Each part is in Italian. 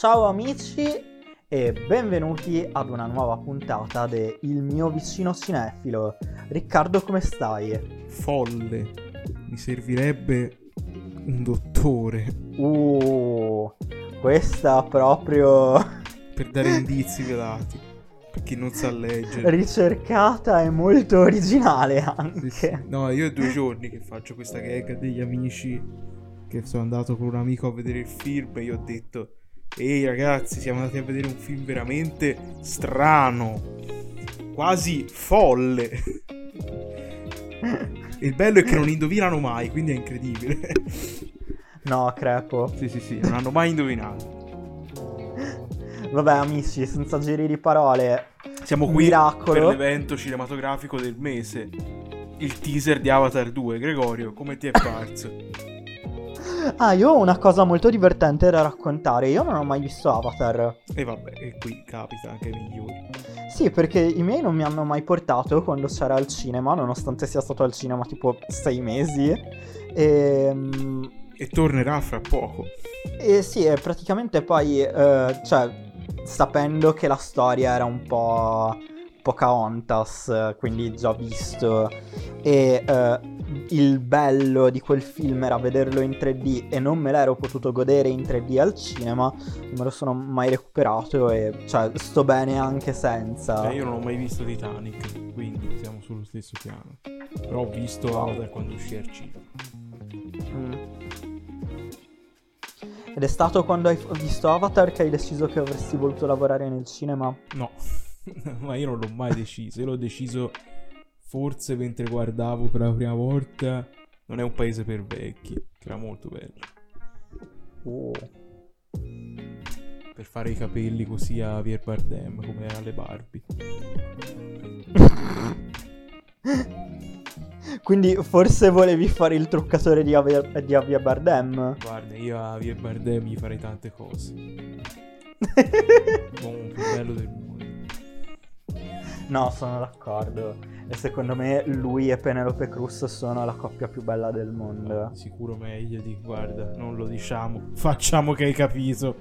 Ciao amici e benvenuti ad una nuova puntata de Il mio vicino cinefilo. Riccardo, come stai? Folle. Mi servirebbe un dottore Uh, questa proprio per dare indizi velati. Per chi non sa leggere. ricercata e molto originale anche. No, io è due giorni che faccio questa gag degli amici. Che sono andato con un amico a vedere il film e io ho detto. Ehi ragazzi, siamo andati a vedere un film veramente strano. Quasi folle. Il bello è che non indovinano mai, quindi è incredibile. No, crepo. sì, sì, sì, non hanno mai indovinato. Vabbè, amici, senza giri di parole, Siamo qui Miracolo. per l'evento cinematografico del mese. Il teaser di Avatar 2. Gregorio, come ti è parso? Ah, io ho una cosa molto divertente da raccontare. Io non ho mai visto Avatar. e vabbè, e qui capita anche migliori. Sì, perché i miei non mi hanno mai portato quando c'era al cinema, nonostante sia stato al cinema tipo sei mesi. E, E tornerà fra poco. e sì, e praticamente poi, eh, cioè, sapendo che la storia era un po' Pocahontas, quindi già visto, e eh, il bello di quel film era vederlo in 3D e non me l'ero potuto godere in 3D al cinema, non me lo sono mai recuperato e, cioè, sto bene anche senza. Eh, io non ho mai visto Titanic, quindi siamo sullo stesso piano. Però ho visto. Avatar quando uscì al cinema. Mm. Ed è stato quando hai visto Avatar che hai deciso che avresti voluto lavorare nel cinema? No, ma io non l'ho mai deciso. Io l'ho deciso forse mentre guardavo per la prima volta. Non è un paese per vecchi, che era molto bello. Oh. Per fare i capelli così a Pier Bardem, come alle Barbie. Quindi forse volevi fare il truccatore di, Javier, di Javier Bardem? Guarda, io a Pier Bardem gli farei tante cose. L'uomo più bello del mondo. no, sono d'accordo. E secondo me lui e Penelope Cruz sono la coppia più bella del mondo. Sicuro meglio di guarda, non lo diciamo. Facciamo che hai capito.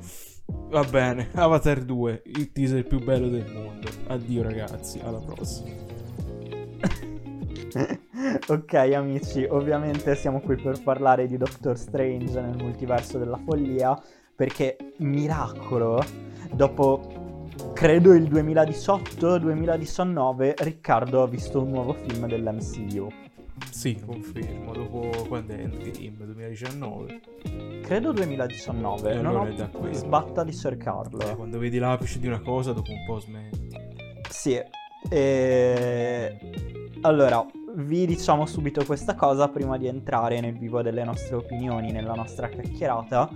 Va bene, Avatar 2, il teaser più bello del mondo. Addio ragazzi, alla prossima. ok amici, ovviamente siamo qui per parlare di Doctor Strange nel multiverso della follia perché miracolo, dopo credo il 2018-2019 Riccardo ha visto un nuovo film dell'MCU. Sì, confermo, dopo quando è Endgame, 2019. Credo 2019, E non allora da ho sbatta di Eh, cercarlo. quando vedi l'apice di una cosa, dopo un po' smetti. Sì, e... allora vi diciamo subito questa cosa prima di entrare nel vivo delle nostre opinioni, nella nostra chiacchierata.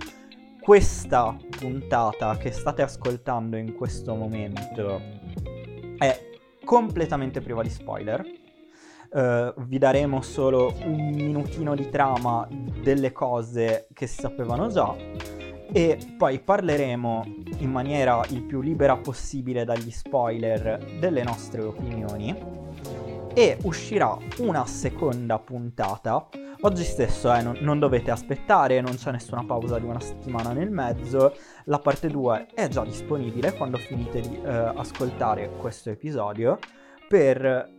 Questa puntata che state ascoltando in questo momento è completamente priva di spoiler. Eh, vi daremo solo un minutino di trama delle cose che si sapevano già e poi parleremo in maniera il più libera possibile dagli spoiler delle nostre opinioni e uscirà una seconda puntata. Oggi stesso eh, non, non dovete aspettare, non c'è nessuna pausa di una settimana nel mezzo. La parte 2 è già disponibile quando finite di eh, ascoltare questo episodio per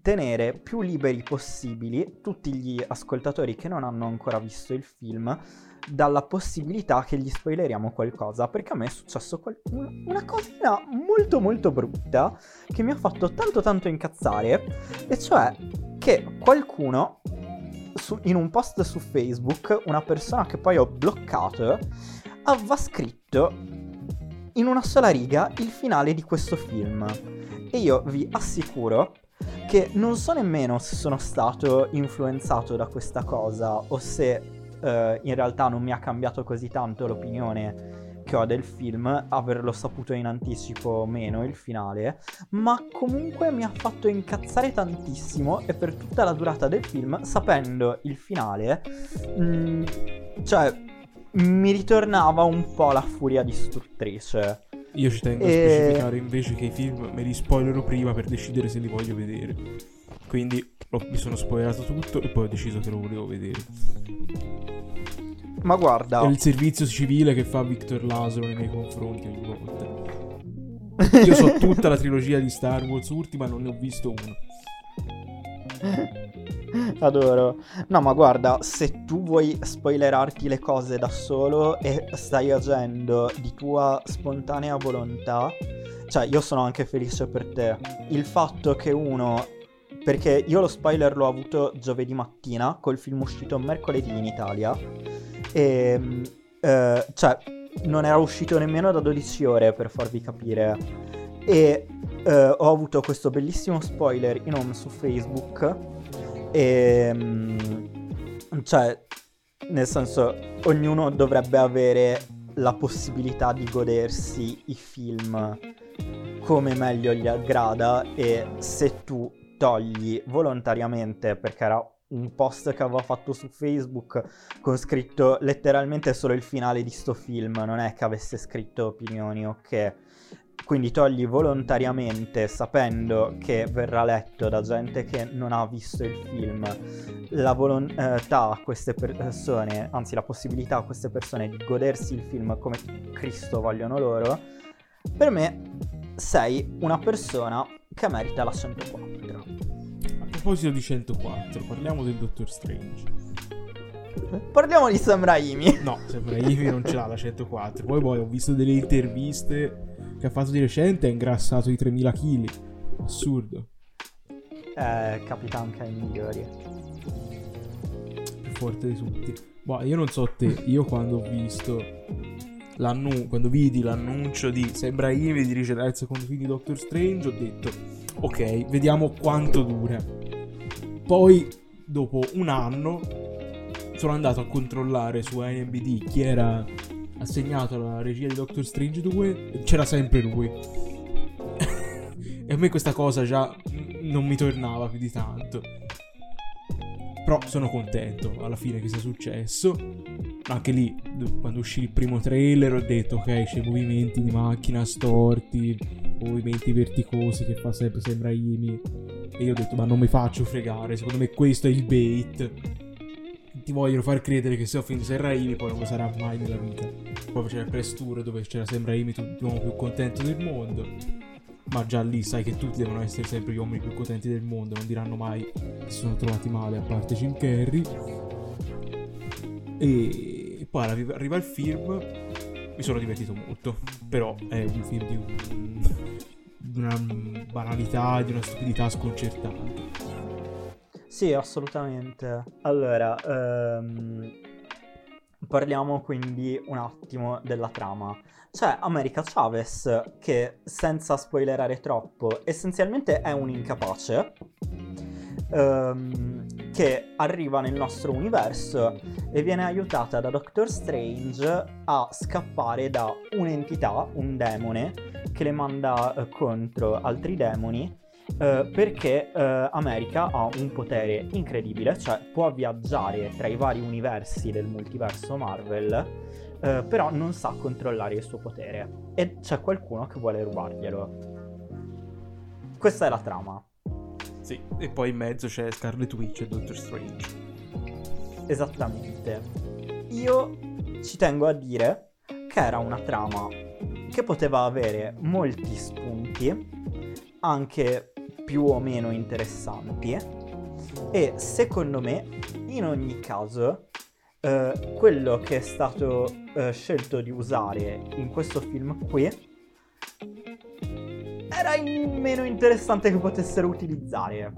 tenere più liberi possibili tutti gli ascoltatori che non hanno ancora visto il film dalla possibilità che gli spoileriamo qualcosa, perché a me è successo qual- un- una cosina molto molto brutta che mi ha fatto tanto tanto incazzare, e cioè che qualcuno su- in un post su Facebook, una persona che poi ho bloccato, aveva scritto in una sola riga il finale di questo film. E io vi assicuro che non so nemmeno se sono stato influenzato da questa cosa o se eh, in realtà non mi ha cambiato così tanto l'opinione ho del film, averlo saputo in anticipo meno il finale, ma comunque mi ha fatto incazzare tantissimo e per tutta la durata del film, sapendo il finale, mm, cioè mi ritornava un po' la furia distruttrice. Io ci tengo a E- specificare invece che i film me li spoilerò prima per decidere se li voglio vedere. Quindi ho- mi sono spoilerato tutto e poi ho deciso che lo volevo vedere. Ma guarda... È il servizio civile che fa Victor Lasero nei miei confronti ogni volta. Io so tutta la trilogia di Star Wars ultima, non ne ho visto uno. Adoro. No, ma guarda, se tu vuoi spoilerarti le cose da solo e stai agendo di tua spontanea volontà, cioè io sono anche felice per te. Il fatto che uno perché io lo spoiler l'ho avuto giovedì mattina col film uscito mercoledì in Italia e eh, cioè non era uscito nemmeno da 12 ore per farvi capire. E eh, ho avuto questo bellissimo spoiler in home su Facebook. E mm, cioè nel senso ognuno dovrebbe avere la possibilità di godersi i film come meglio gli aggrada e se tu togli volontariamente perché era un post che avevo fatto su Facebook con scritto letteralmente solo il finale di sto film, non è che avesse scritto opinioni, ok? Quindi togli volontariamente, sapendo che verrà letto da gente che non ha visto il film, la volontà a queste persone, anzi la possibilità a queste persone di godersi il film come Cristo vogliono loro, per me sei una persona che merita la 104. Proposito di 104, parliamo del Doctor Strange. Parliamo di Sam Raimi. No, Sam Raimi non ce l'ha la 104. Poi, poi ho visto delle interviste che ha fatto di recente, ha ingrassato i 3000 kg. Assurdo. Eh, capita anche ai migliori. Più forte di tutti. Boh, io non so te, io quando ho visto quando vidi l'annuncio di Sam Raimi di ricevere il secondo film di Doctor Strange, ho detto ok, vediamo quanto dura. Poi, dopo un anno, sono andato a controllare su IMBD chi era assegnato alla regia di Doctor Strange 2 c'era sempre lui. e a me questa cosa già non mi tornava più di tanto. Però sono contento alla fine che sia successo. Anche lì, quando uscì il primo trailer, ho detto: Ok, c'è movimenti di macchina storti, movimenti verticosi che fa sempre sembra Imi. E io ho detto: Ma non mi faccio fregare. Secondo me questo è il bait. Ti vogliono far credere che se ho finito Sam Raimi poi non lo sarà mai nella vita. Poi c'era il press tour dove c'era Sam Raimi, l'uomo più contento del mondo ma già lì sai che tutti devono essere sempre gli uomini più contenti del mondo, non diranno mai che si sono trovati male a parte Jim Carrey. E poi arriva il film, mi sono divertito molto, però è un film di, un... di una banalità, di una stupidità sconcertante. Sì, assolutamente. Allora, um, parliamo quindi un attimo della trama. C'è America Chavez che, senza spoilerare troppo, essenzialmente è un incapace um, che arriva nel nostro universo e viene aiutata da Doctor Strange a scappare da un'entità, un demone, che le manda uh, contro altri demoni Uh, perché uh, America ha un potere incredibile, cioè può viaggiare tra i vari universi del multiverso Marvel eh, però non sa controllare il suo potere e c'è qualcuno che vuole rubarglielo. Questa è la trama. Sì, e poi in mezzo c'è Scarlet Witch e Doctor Strange. Esattamente. Io ci tengo a dire che era una trama che poteva avere molti spunti, anche più o meno interessanti, e secondo me, in ogni caso, eh, quello che è stato uh, scelto di usare in questo film qui meno interessante che potessero utilizzare.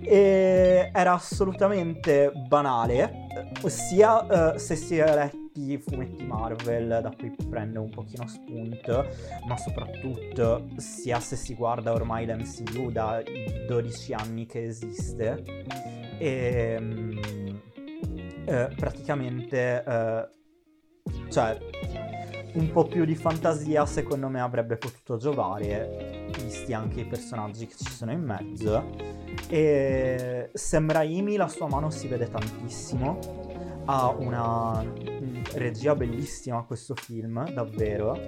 E era assolutamente banale, sia uh, se si è letti i fumetti Marvel, da cui prende un pochino spunto, ma soprattutto sia se si guarda ormai l'MCU da 12 anni che esiste. E... Um, eh, praticamente, eh, cioè, un po' più di fantasia secondo me avrebbe potuto giovare, visti anche i personaggi che ci sono in mezzo. E Sam Raimi, la sua mano si vede tantissimo, ha una mm, regia bellissima questo film, davvero.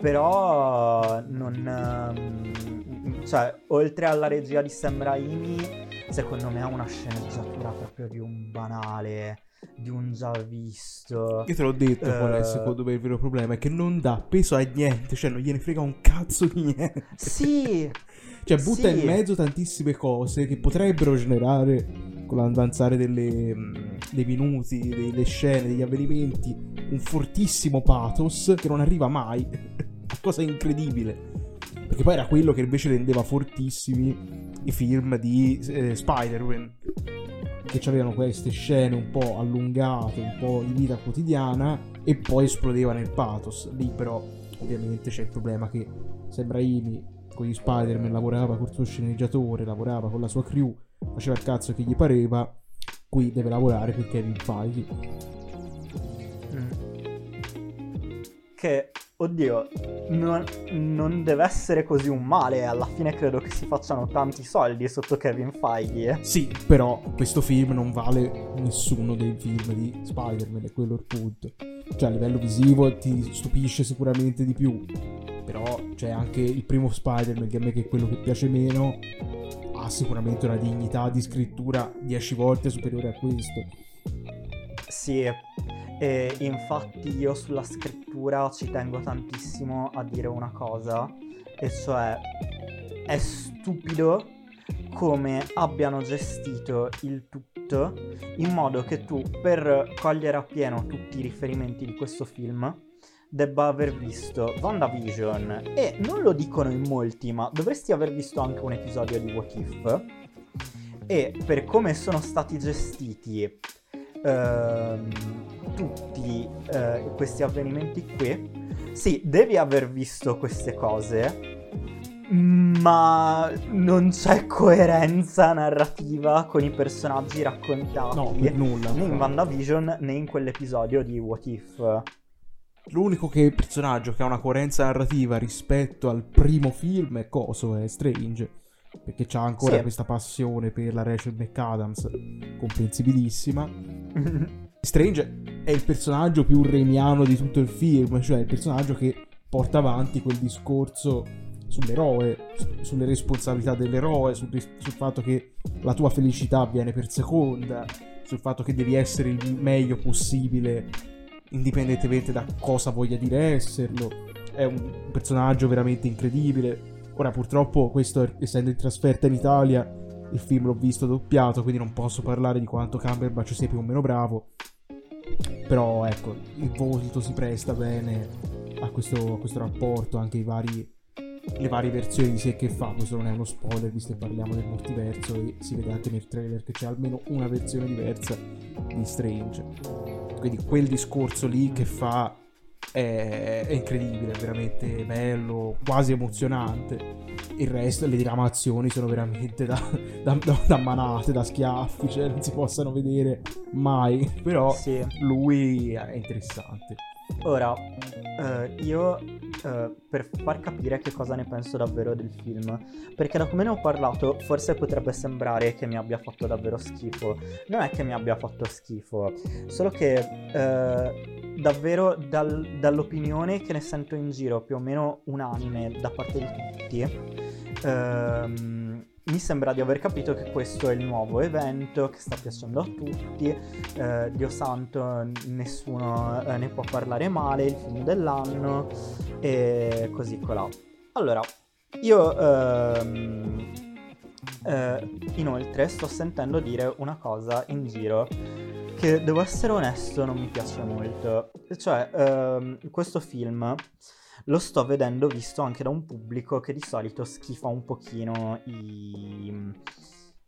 Però non... Mm, cioè, oltre alla regia di Sam Raimi secondo me ha una sceneggiatura proprio di un banale. Di un già visto. Io te l'ho detto qual è Eh. secondo me il vero problema, è che non dà peso a niente, cioè non gliene frega un cazzo di niente. Sì, Cioè butta Sì. in mezzo tantissime cose che potrebbero generare con l'avanzare delle, mh, dei minuti, delle scene, degli avvenimenti, un fortissimo pathos che non arriva mai. Cosa incredibile. Perché poi era quello che invece rendeva fortissimi i film di eh, Spider-Man. Che avevano queste scene un po' allungate, un po' di vita quotidiana e poi esplodeva nel pathos. Lì però ovviamente c'è il problema che sembra Amy con gli Spider-Man lavorava col suo sceneggiatore, lavorava con la sua crew, faceva il cazzo che gli pareva. Qui deve lavorare per Kevin Feige. Che, oddio, non, non deve essere così un male. Alla fine credo che si facciano tanti soldi sotto Kevin Feige. Sì, però questo film non vale nessuno dei film di Spider-Man, è quello il punto. Cioè a livello visivo ti stupisce sicuramente di più, però c'è anche il primo Spider-Man che a me che è quello che piace meno, ha sicuramente una dignità di scrittura 10 volte superiore a questo. Sì, e infatti io sulla scrittura ci tengo tantissimo a dire una cosa, e cioè è stupido come abbiano gestito il tutto in modo che tu per cogliere appieno tutti i riferimenti di questo film debba aver visto WandaVision. E non lo dicono in molti ma dovresti aver visto anche un episodio di What If. E per come sono stati gestiti ehm, tutti eh, questi avvenimenti qui sì devi aver visto queste cose ma non c'è coerenza narrativa con i personaggi raccontati No, per nulla. né in WandaVision né in quell'episodio di What If. L'unico che personaggio che ha una coerenza narrativa rispetto al primo film è Coso, è Strange. Perché c'ha ancora Sì. questa passione per la Rachel McAdams, comprensibilissima. Strange è il personaggio più remiano di tutto il film, cioè il personaggio che porta avanti quel discorso sull'eroe, su- sulle responsabilità dell'eroe, sul, sul fatto che la tua felicità viene per seconda, sul fatto che devi essere il meglio possibile indipendentemente da cosa voglia dire esserlo. È un personaggio veramente incredibile. Ora purtroppo questo essendo in trasferta in Italia il film l'ho visto doppiato, quindi non posso parlare di quanto Cumberbatch sia più o meno bravo. Però ecco, il volto si presta bene a questo, a questo rapporto, anche vari, le varie versioni di sé che fa. Questo non è uno spoiler, visto che parliamo del multiverso e si vede anche nel trailer che c'è almeno una versione diversa di Strange. Quindi quel discorso lì che fa è, è incredibile, è veramente bello, quasi emozionante. Il resto, le diramazioni sono veramente da, da, da- da manate, da schiaffi, cioè non si possano vedere mai. Però Sì. lui è interessante. Ora, eh, io eh, per far capire che cosa ne penso davvero del film, perché da come ne ho parlato forse potrebbe sembrare che mi abbia fatto davvero schifo. Non è che mi abbia fatto schifo, solo che eh, davvero dal- dall'opinione che ne sento in giro più o meno unanime da parte di tutti, ehm, mi sembra di aver capito che questo è il nuovo evento che sta piacendo a tutti eh, Dio santo, nessuno eh, ne può parlare male, il film dell'anno e così colà. Allora, io ehm, eh, inoltre sto sentendo dire una cosa in giro che devo essere onesto non mi piace molto. Cioè, ehm, questo film lo sto vedendo visto anche da un pubblico che di solito schifa un pochino i,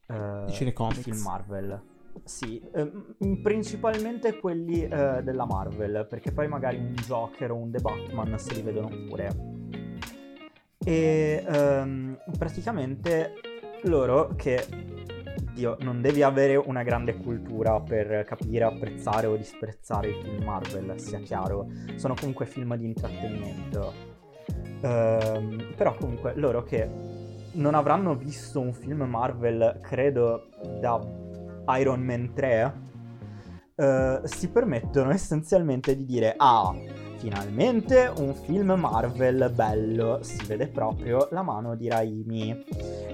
eh, I film Marvel. Sì, ehm, principalmente quelli eh, della Marvel, perché poi magari un Joker o un The Batman se li vedono pure. E ehm, praticamente loro che, Dio, non devi avere una grande cultura per capire, apprezzare o disprezzare i film Marvel, sia chiaro. Sono comunque film di intrattenimento. Ehm, però comunque loro che non avranno visto un film Marvel, credo, da Iron Man 3, eh, si permettono essenzialmente di dire ah, finalmente un film Marvel bello, si vede proprio la mano di Raimi.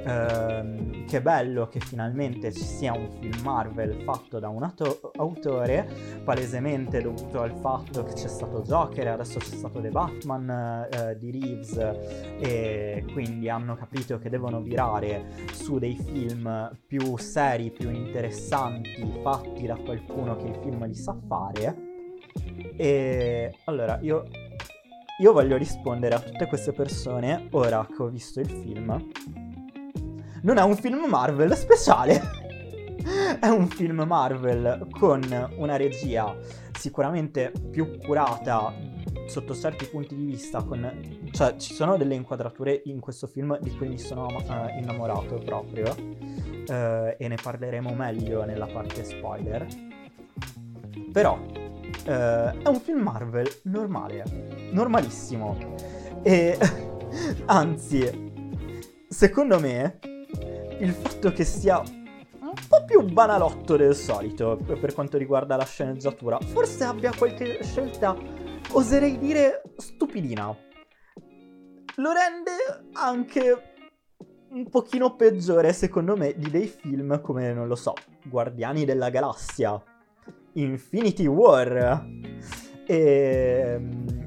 Ehm, che bello che finalmente ci sia un film Marvel fatto da un auto- autore, palesemente dovuto al fatto che c'è stato Joker adesso c'è stato The Batman eh, di Reeves e quindi hanno capito che devono virare su dei film più seri, più interessanti, fatti da qualcuno che il film li sa fare. E allora io io voglio rispondere a tutte queste persone ora che ho visto il film. Non è un film Marvel speciale. è un film Marvel con una regia sicuramente più curata sotto certi punti di vista. Con... Cioè, ci sono delle inquadrature in questo film di cui mi sono uh, innamorato proprio. Uh, e ne parleremo meglio nella parte spoiler. Però uh, è un film Marvel normale, normalissimo. E anzi, secondo me, il fatto che sia un po' più banalotto del solito per quanto riguarda la sceneggiatura, forse abbia qualche scelta, oserei dire, stupidina. Lo rende anche un pochino peggiore, secondo me, di dei film come, non lo so, Guardiani della Galassia Infinity War. E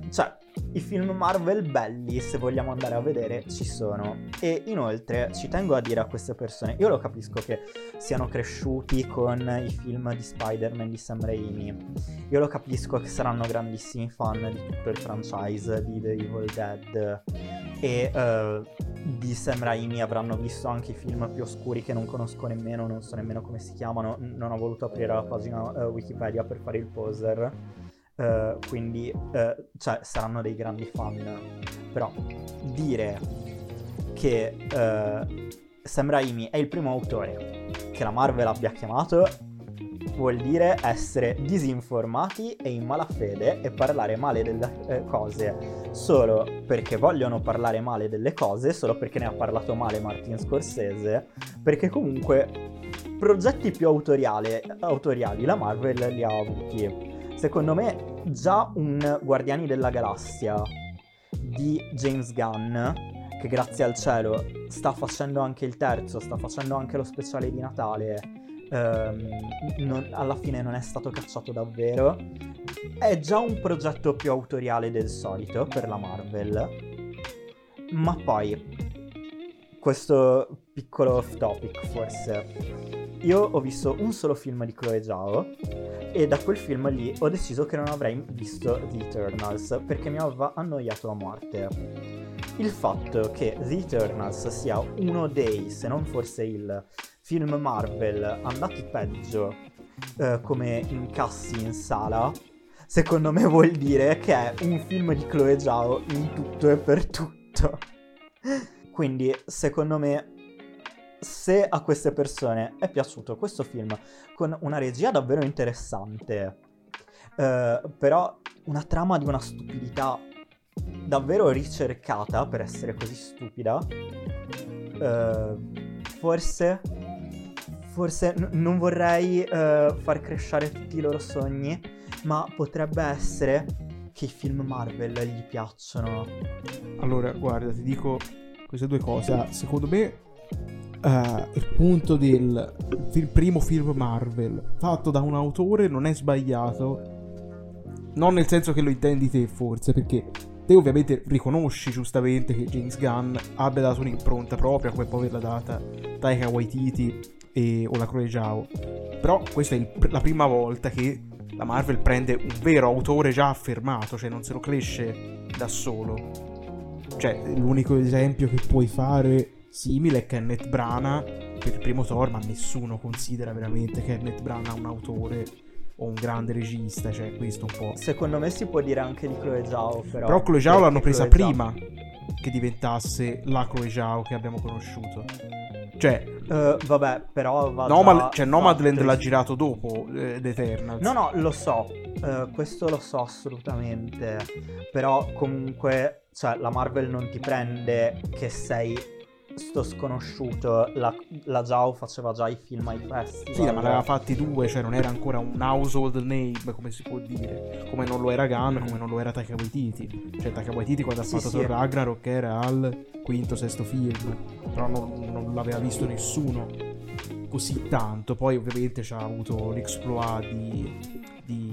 cioè, i film Marvel belli, se vogliamo andare a vedere, ci sono. E inoltre ci tengo a dire a queste persone, io lo capisco che siano cresciuti con i film di Spider-Man di Sam Raimi. Io lo capisco che saranno grandissimi fan di tutto il franchise di The Evil Dead. E uh, di Sam Raimi avranno visto anche i film più oscuri che non conosco nemmeno, non so nemmeno come si chiamano. Non ho voluto aprire la pagina uh, Wikipedia per fare il poser. Uh, quindi uh, cioè, saranno dei grandi fan. Però dire che uh, Sam Raimi è il primo autore che la Marvel abbia chiamato vuol dire essere disinformati e in malafede e parlare male delle cose solo perché vogliono parlare male delle cose, solo perché ne ha parlato male Martin Scorsese, perché comunque progetti più autoriali la Marvel li ha avuti. Secondo me già un Guardiani della Galassia di James Gunn, che grazie al cielo sta facendo anche il terzo, sta facendo anche lo speciale di Natale, ehm, non, alla fine non è stato cacciato davvero, è già un progetto più autoriale del solito per la Marvel. Ma poi, questo piccolo off topic forse, io ho visto un solo film di Chloe Zhao e da quel film lì ho deciso che non avrei visto The Eternals perché mi aveva annoiato a morte. Il fatto che The Eternals sia uno dei, se non forse il film Marvel andati peggio eh, come incassi in sala, secondo me vuol dire che è un film di Chloe Zhao in tutto e per tutto. Quindi, secondo me, se a queste persone è piaciuto questo film con una regia davvero interessante, eh, però una trama di una stupidità davvero ricercata per essere così stupida, eh, forse, forse n- non vorrei eh, far crescere tutti i loro sogni, ma potrebbe essere che i film Marvel gli piacciono. Allora, guarda, ti dico queste due cose. Secondo me Uh, il punto del il primo film Marvel fatto da un autore non è sbagliato. Non nel senso che lo intendi te, forse, perché te ovviamente riconosci giustamente che James Gunn abbia dato un'impronta propria, come può averla data Taika Waititi e, o la Croe Zhao. Però questa è il, la prima volta che la Marvel prende un vero autore già affermato, cioè non se lo cresce da solo. Cioè, l'unico esempio che puoi fare simile è Kenneth Branagh per il primo Thor, ma nessuno considera veramente Kenneth Branagh un autore o un grande regista, cioè questo un po'. Secondo me si può dire anche di Chloe Zhao, però. Però Chloe Zhao l'hanno presa Chloe prima Zhao. che diventasse la Chloe Zhao che abbiamo conosciuto. Cioè, uh, vabbè, però va Nomad, cioè, Nomadland l'ha girato dopo eh, The Eternals. No, no, lo so, uh, questo lo so assolutamente. Però comunque, cioè, la Marvel non ti prende che sei sto sconosciuto, la, la Giao faceva già i film ai festival. Sì, ma ne aveva fatti due, cioè non era ancora un household name, come si può dire. Come non lo era Gunn, come non lo era Taika Waititi. Cioè Taika Waititi quando ha fatto sì. Ragnarok era al quinto, sesto film. Però non, non l'aveva visto nessuno così tanto. Poi ovviamente c'ha avuto l'exploit di, di,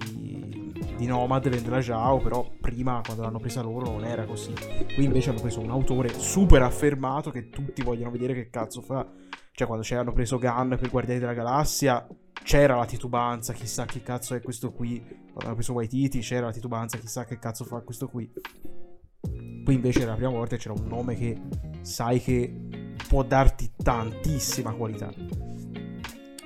di Nomadland della Zhao, però prima quando l'hanno presa loro non era così. Qui invece hanno preso un autore super affermato che tutti vogliono vedere che cazzo fa. Cioè quando hanno preso Gunn per Guardiani della Galassia c'era la titubanza, chissà che cazzo è questo qui. Quando hanno preso Waititi c'era la titubanza, chissà che cazzo fa questo qui. Qui invece era la prima volta c'era un nome che sai che può darti tantissima qualità.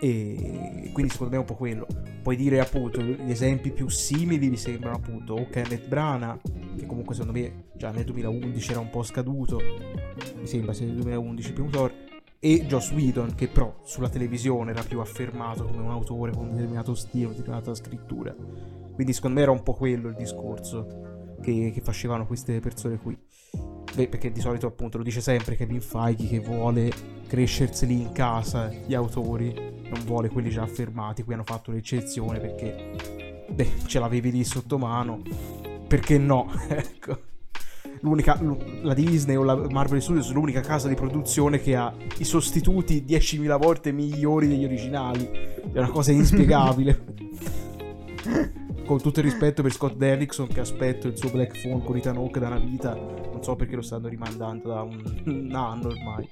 E quindi secondo me è un po' quello. Puoi dire appunto gli esempi più simili mi sembrano appunto o Kenneth Branagh, che comunque secondo me già nel 2011 era un po' scaduto, mi sembra sia nel 2011 il primo Thor, e Joss Whedon che però sulla televisione era più affermato come un autore con un determinato stile, una determinata scrittura. Quindi secondo me era un po' quello il discorso che, che facevano queste persone qui. Beh, perché di solito appunto lo dice sempre Kevin Feige che vuole crescerseli in casa gli autori, non vuole quelli già affermati, qui hanno fatto l'eccezione perché beh, ce l'avevi lì sotto mano, perché no? ecco. L'unica, la Disney o la Marvel Studios è l'unica casa di produzione che ha i sostituti 10.000 volte migliori degli originali. È una cosa inspiegabile. con tutto il rispetto per Scott Derrickson che aspetto il suo Black Phone con Ethan Hawke da una vita non so perché lo stanno rimandando da un, un anno ormai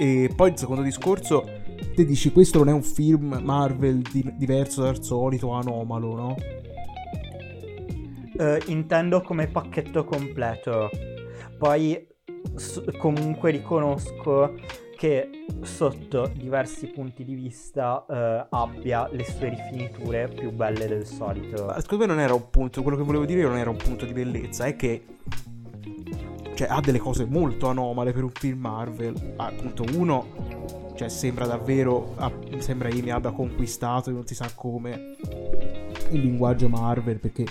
e poi il secondo discorso te dici questo non è un film Marvel di- diverso dal solito anomalo no? Eh, intendo come pacchetto completo. Poi s- comunque riconosco che sotto diversi punti di vista eh, abbia le sue rifiniture più belle del solito. Ma secondo me non era un punto quello che volevo dire non era un punto di bellezza è che cioè ha delle cose molto anomale per un film Marvel. Ah, appunto uno cioè sembra davvero ah, sembra Amy abbia conquistato non si sa come. Il linguaggio Marvel perché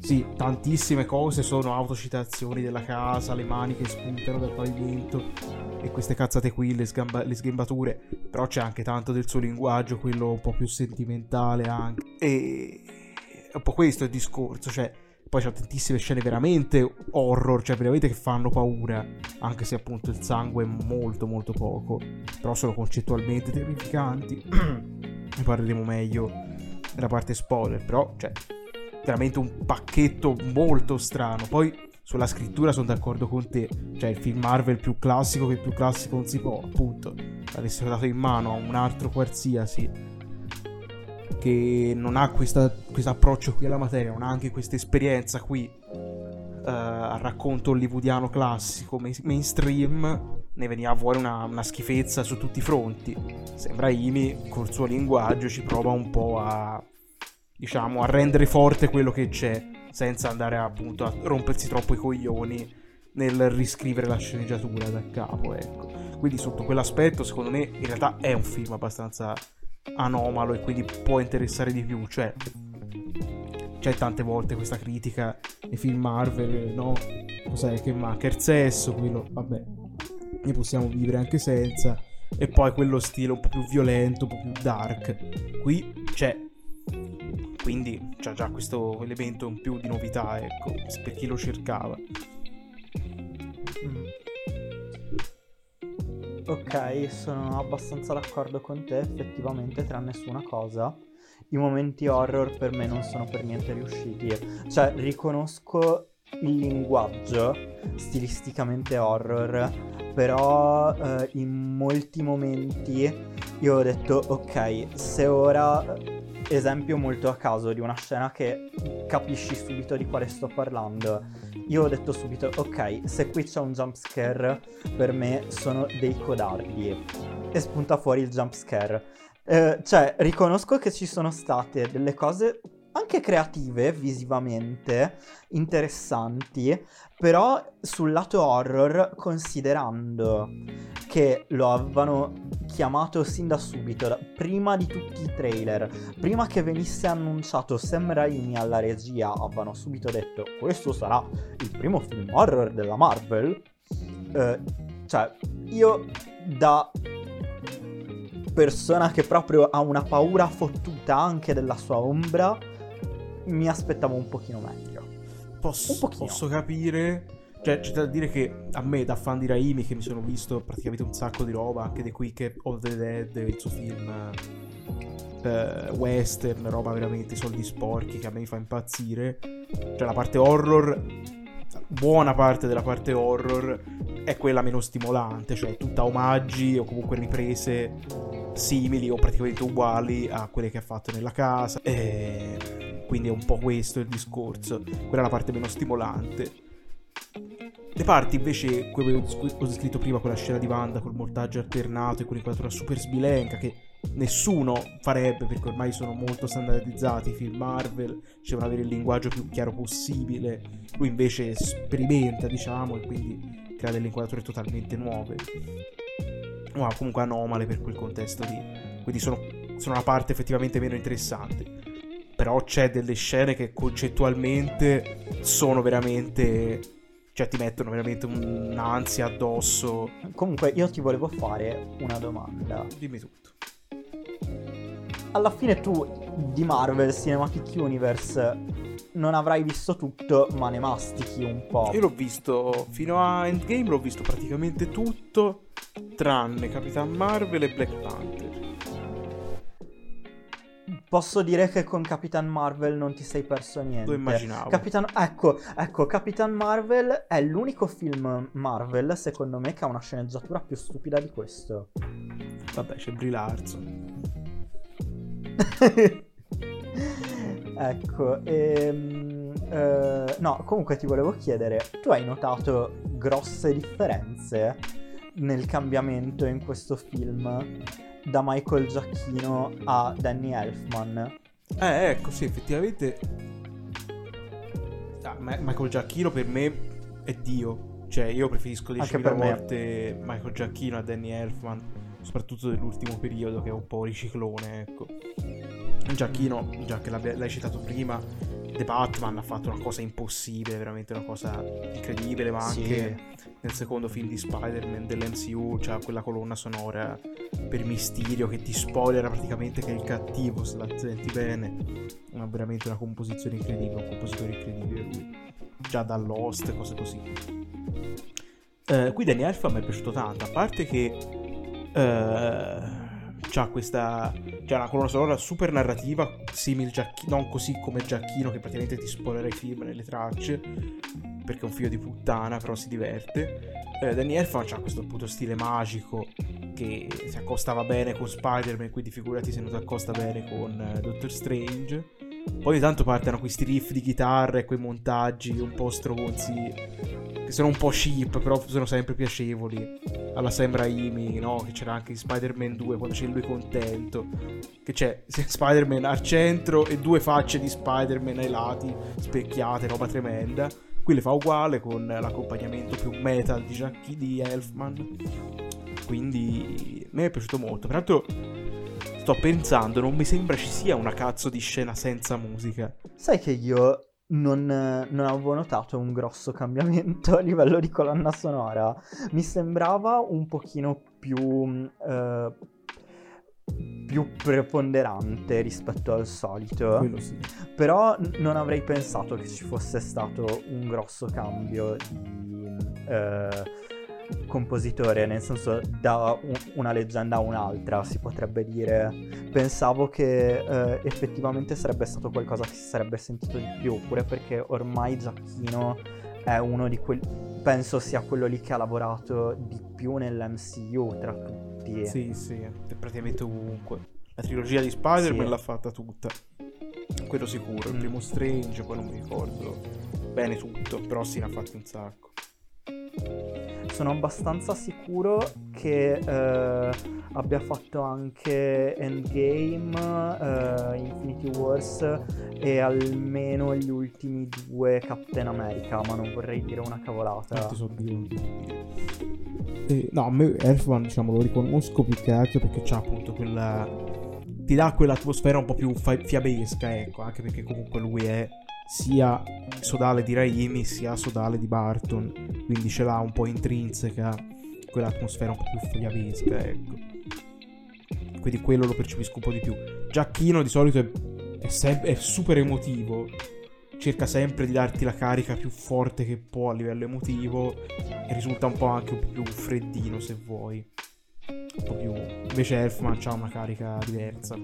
sì tantissime cose sono autocitazioni della casa le mani che spuntano dal pavimento e queste cazzate qui le, sgamba- le sghembature però c'è anche tanto del suo linguaggio quello un po' più sentimentale anche. E è un po' questo il discorso cioè poi c'è tantissime scene veramente horror, cioè veramente che fanno paura, anche se appunto il sangue è molto molto poco, però sono concettualmente terrificanti. ne parleremo meglio nella parte spoiler, però cioè veramente un pacchetto molto strano. Poi sulla scrittura sono d'accordo con te, cioè il film Marvel più classico che più classico non si può, appunto, l'avessero dato in mano a un altro qualsiasi che non ha questo approccio qui alla materia, non ha anche questa esperienza qui uh, al racconto hollywoodiano classico main- mainstream, ne veniva fuori una, una, schifezza su tutti i fronti. Sembra Imi, col suo linguaggio, ci prova un po' a, diciamo, a rendere forte quello che c'è, senza andare appunto a rompersi troppo i coglioni nel riscrivere la sceneggiatura da capo, ecco. Quindi sotto quell'aspetto, secondo me, in realtà è un film abbastanza anomalo e quindi può interessare di più. Cioè, c'è tante volte questa critica nei film Marvel, no? Cos'è che manca? Il sesso, quello, vabbè, ne possiamo vivere anche senza. E poi quello stile un po' più violento, un po' più dark. Qui c'è. Quindi c'è già questo elemento in più di novità, ecco, per chi lo cercava. Mm. Ok, sono abbastanza d'accordo con te, effettivamente, tranne su una cosa. I momenti horror per me non sono per niente riusciti. Cioè, riconosco il linguaggio stilisticamente horror, però eh, in molti momenti io ho detto, ok, se ora, esempio molto a caso di una scena che capisci subito di quale sto parlando, io ho detto subito, ok, se qui c'è un jump scare, per me sono dei codardi. E spunta fuori il jump scare. Eh, cioè, riconosco che ci sono state delle cose anche creative visivamente, interessanti, però sul lato horror, considerando che lo avevano chiamato sin da subito, da- prima di tutti i trailer, prima che venisse annunciato Sam Raimi alla regia, avevano subito detto questo sarà il primo film horror della Marvel. eh, Cioè, io da persona che proprio ha una paura fottuta anche della sua ombra, mi aspettavo un pochino meglio. Posso, Un pochino. posso capire. Cioè, c'è da dire che a me, da fan di Raimi, che mi sono visto praticamente un sacco di roba, anche The Quick of the Dead, il suo film eh, western, roba veramente soldi sporchi che a me mi fa impazzire. Cioè, la parte horror, buona parte della parte horror è quella meno stimolante, cioè tutta omaggi o comunque riprese simili o praticamente uguali a quelle che ha fatto nella casa. E quindi è un po' questo il discorso. Quella è la parte meno stimolante. Le parti invece, come ho descritto prima, quella scena di Wanda col montaggio alternato e quell'inquadratura super sbilenca che nessuno farebbe perché ormai sono molto standardizzati i film Marvel, devono avere il linguaggio più chiaro possibile. Lui invece sperimenta, diciamo, e quindi crea delle inquadrature totalmente nuove. O comunque anomale per quel contesto lì. Quindi sono, sono la parte effettivamente meno interessante. Però c'è delle scene che concettualmente sono veramente. Cioè, ti mettono veramente un'ansia addosso. Comunque, io ti volevo fare una domanda. Dimmi tutto. Alla fine tu di Marvel Cinematic Universe non avrai visto tutto, ma ne mastichi un po'. Io l'ho visto fino a Endgame, l'ho visto praticamente tutto, tranne Capitan Marvel e Black Panther. Posso dire che con Capitan Marvel non ti sei perso niente. Lo immaginavo. Capitan... Ecco, ecco, Capitan Marvel è l'unico film Marvel, secondo me, che ha una sceneggiatura più stupida di questo. Vabbè, c'è Brie Larson. ecco, ehm, eh, no, comunque ti volevo chiedere, tu hai notato grosse differenze nel cambiamento in questo film da Michael Giacchino a Danny Elfman? Eh, ecco, sì, effettivamente. Ah, Ma- Michael Giacchino per me è Dio. Cioè, io preferisco Anche 10.000 per me. volte Michael Giacchino a Danny Elfman, soprattutto dell'ultimo periodo che è un po' riciclone, ecco. Giacchino, già che l'abbia- l'hai citato prima, The Batman ha fatto una cosa impossibile, veramente una cosa incredibile, ma Sì. anche nel secondo film di Spider-Man dell'MCU c'ha quella colonna sonora per Mysterio che ti spoilera praticamente che è il cattivo se la senti bene. Ma veramente una composizione incredibile, un compositore incredibile lui. Già da Lost, cose così. Eh, qui Danny Elfman mi è piaciuto tanto, a parte che eh, c'ha questa c'ha una colonna sonora super narrativa, simile Giacchi- non così come Giacchino che praticamente ti spoilerà i film nelle tracce, perché è un figlio di puttana, però si diverte. Eh, Danny Elfman ha questo appunto stile magico che si accostava bene con Spider-Man, quindi figurati se non si accosta bene con eh, Doctor Strange. Poi ogni tanto partono questi riff di chitarra e quei montaggi un po' stronzi, che sono un po' cheap, però sono sempre piacevoli. Alla Sam Raimi, no? Che c'era anche in Spider-Man 2 quando c'è lui contento. Che c'è Spider-Man al centro e due facce di Spider-Man ai lati, specchiate, roba tremenda. Qui le fa uguale con l'accompagnamento più metal di, Jackie, di Elfman. Quindi mi è piaciuto molto. Peraltro sto pensando, non mi sembra ci sia una cazzo di scena senza musica. Sai che io non, non avevo notato un grosso cambiamento a livello di colonna sonora. Mi sembrava un pochino più, eh, più preponderante rispetto al solito. Quello sì. Però non avrei pensato che ci fosse stato un grosso cambio di eh, compositore, nel senso da un- una leggenda a un'altra, si potrebbe dire. Pensavo che eh, effettivamente sarebbe stato qualcosa che si sarebbe sentito di più, pure perché ormai Giacchino è uno di quelli... Penso sia quello lì che ha lavorato di più nell'MCU tra tutti. Sì, sì, è praticamente ovunque. La trilogia di Spider-Man Sì. l'ha fatta tutta. Quello sicuro. Il Mm. primo Strange, poi non mi ricordo bene tutto, però sì, ne ha fatti un sacco. Sono abbastanza sicuro che eh, abbia fatto anche Endgame, eh, Infinity Wars e almeno gli ultimi due Captain America, ma non vorrei dire una cavolata. Eh, no, a me Elfman, diciamo, lo riconosco più che altro perché c'ha appunto quella... Ti dà quell'atmosfera un po' più fa- fiabesca, ecco, anche perché comunque lui è sia sodale di Raimi sia sodale di Barton, quindi ce l'ha un po' intrinseca quell'atmosfera un po' più fiabesca, ecco. Quindi quello lo percepisco un po' di più. Giacchino di solito è, è, sem- è super emotivo, cerca sempre di darti la carica più forte che può a livello emotivo e risulta un po' anche un po' più freddino se vuoi. Un po' più... Invece Elfman ha una carica diversa.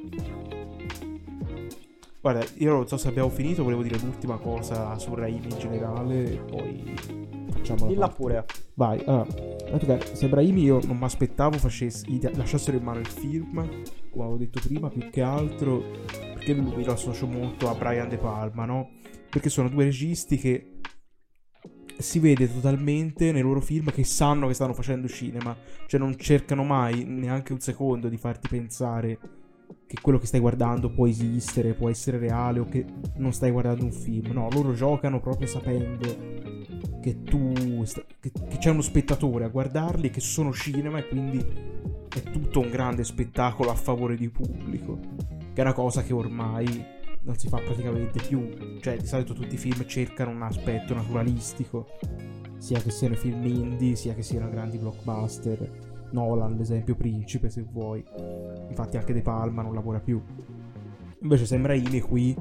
Guarda, io non so se abbiamo finito, volevo dire l'ultima cosa su Raimi in generale e poi facciamo la Dilla parte. pure. Vai, allora, se Brahimi io non mi aspettavo lasciassero in mano il film, come avevo detto prima, più che altro perché lui lo associo molto a Brian De Palma, no? Perché sono due registi che si vede totalmente nei loro film che sanno che stanno facendo cinema, cioè non cercano mai neanche un secondo di farti pensare che quello che stai guardando può esistere, può essere reale o che non stai guardando un film. No, loro giocano proprio sapendo che tu sta- che, che c'è uno spettatore a guardarli che sono cinema e quindi è tutto un grande spettacolo a favore di pubblico che è una cosa che ormai non si fa praticamente più cioè di solito tutti i film cercano un aspetto naturalistico sia che siano film indie sia che siano grandi blockbuster Nolan l'esempio principe se vuoi infatti anche De Palma non lavora più invece sembra Imi qui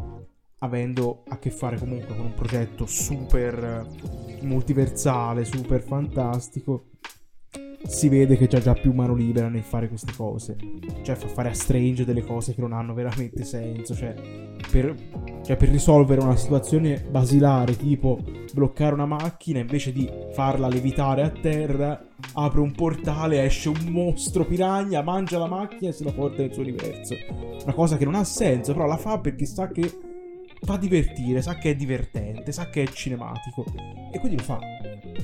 avendo a che fare comunque con un progetto super multiversale, super fantastico, si vede che c'ha già più mano libera nel fare queste cose. Cioè, fa fare a Strange delle cose che non hanno veramente senso. Cioè, per, cioè, per risolvere una situazione basilare, tipo bloccare una macchina, invece di farla levitare a terra, apre un portale, esce un mostro piragna, mangia la macchina e se la porta nel suo universo. Una cosa che non ha senso, però la fa perché sa che fa divertire, sa che è divertente, sa che è cinematico. E quindi lo fa.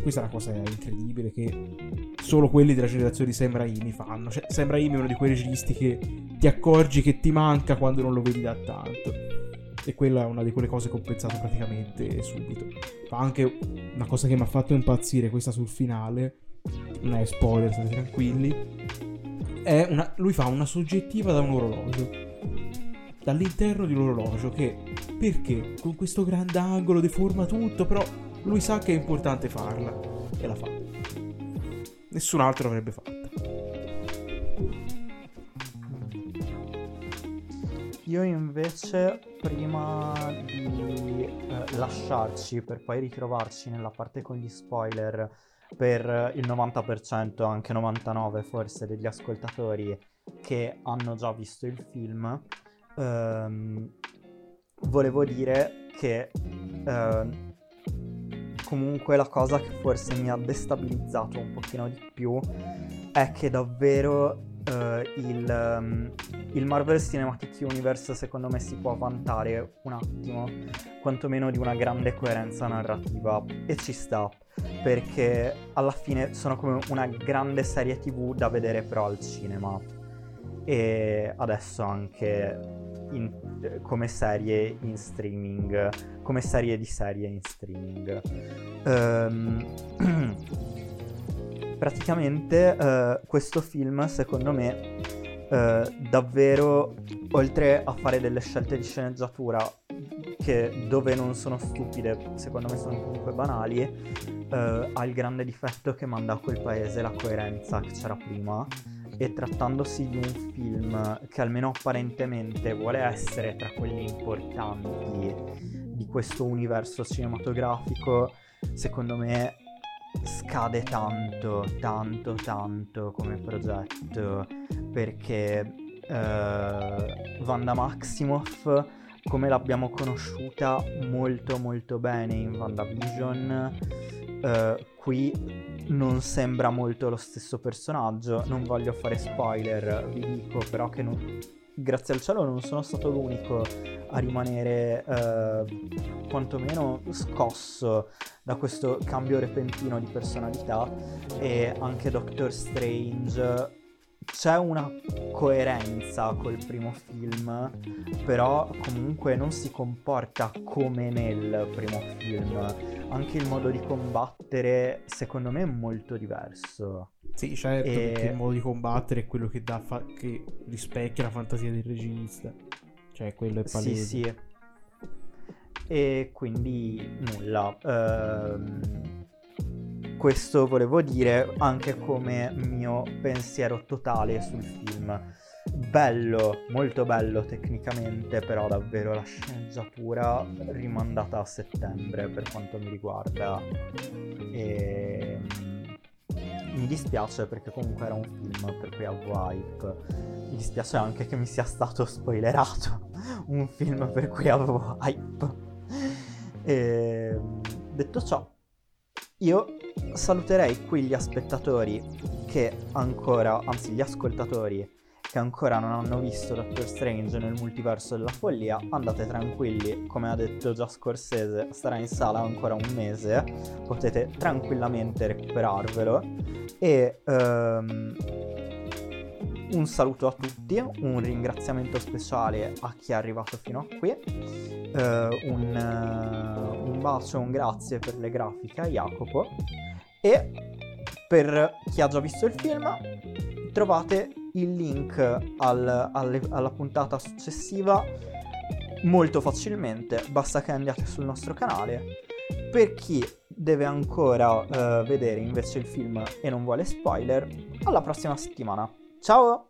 Questa è una cosa incredibile che solo quelli della generazione di Sam Raimi fanno. Cioè, Sam Raimi è uno di quei registi che ti accorgi che ti manca quando non lo vedi da tanto. E quella è una di quelle cose che ho pensato praticamente subito. Fa anche una cosa che mi ha fatto impazzire, questa sul finale. Non è spoiler, state tranquilli. Una, lui fa una soggettiva da un orologio dall'interno di un orologio che perché? Con questo grandangolo deforma tutto però lui sa che è importante farla e la fa. Nessun altro l'avrebbe fatta Io invece, prima di eh, lasciarci per poi ritrovarci nella parte con gli spoiler per il 90%, anche 99% forse degli ascoltatori che hanno già visto il film, ehm, volevo dire che ehm, comunque la cosa che forse mi ha destabilizzato un pochino di più è che davvero eh, il, ehm, il Marvel Cinematic Universe secondo me si può vantare un attimo quantomeno di una grande coerenza narrativa. E ci sta perché alla fine sono come una grande serie tv da vedere però al cinema. E adesso anche in- come serie in streaming come serie di serie in streaming. Ehm, praticamente eh, questo film secondo me eh, davvero oltre a fare delle scelte di sceneggiatura che dove non sono stupide secondo me sono comunque banali eh, ha il grande difetto che manda a quel paese la coerenza che c'era prima e trattandosi di un film che almeno apparentemente vuole essere tra quelli importanti di questo universo cinematografico secondo me scade tanto, tanto, tanto come progetto perché eh, Wanda Maximoff come l'abbiamo conosciuta molto molto bene in WandaVision eh, qui non sembra molto lo stesso personaggio non voglio fare spoiler vi dico però che non- grazie al cielo non sono stato l'unico a rimanere eh, quantomeno scosso da questo cambio repentino di personalità e anche Doctor Strange c'è una coerenza col primo film, però comunque non si comporta come nel primo film. Anche il modo di combattere, secondo me, è molto diverso. sì certo E- perché il modo di combattere è quello che, dà fa- che rispecchia la fantasia del regista cioè quello è palese Sì, sì. E quindi nulla. Ehm, questo volevo dire anche come mio pensiero totale sul film. Bello, molto bello tecnicamente, però davvero la sceneggiatura rimandata a settembre per quanto mi riguarda. E mm, mi dispiace perché comunque era un film per cui avevo hype. Mi dispiace anche che mi sia stato spoilerato un film per cui avevo hype. E detto ciò, io saluterei qui gli spettatori che ancora, anzi gli ascoltatori che ancora non hanno visto Doctor Strange nel multiverso della follia, andate tranquilli, come ha detto già Scorsese, starà in sala ancora un mese, potete tranquillamente recuperarvelo. E um, un saluto a tutti, un ringraziamento speciale a chi è arrivato fino a qui, uh, un, uh, bacio, un grazie per le grafiche a Jacopo e per chi ha già visto il film trovate il link al, alle, alla puntata successiva molto facilmente, basta che andiate sul nostro canale. Per chi deve ancora uh, vedere invece il film e non vuole spoiler, alla prossima settimana. Ciao.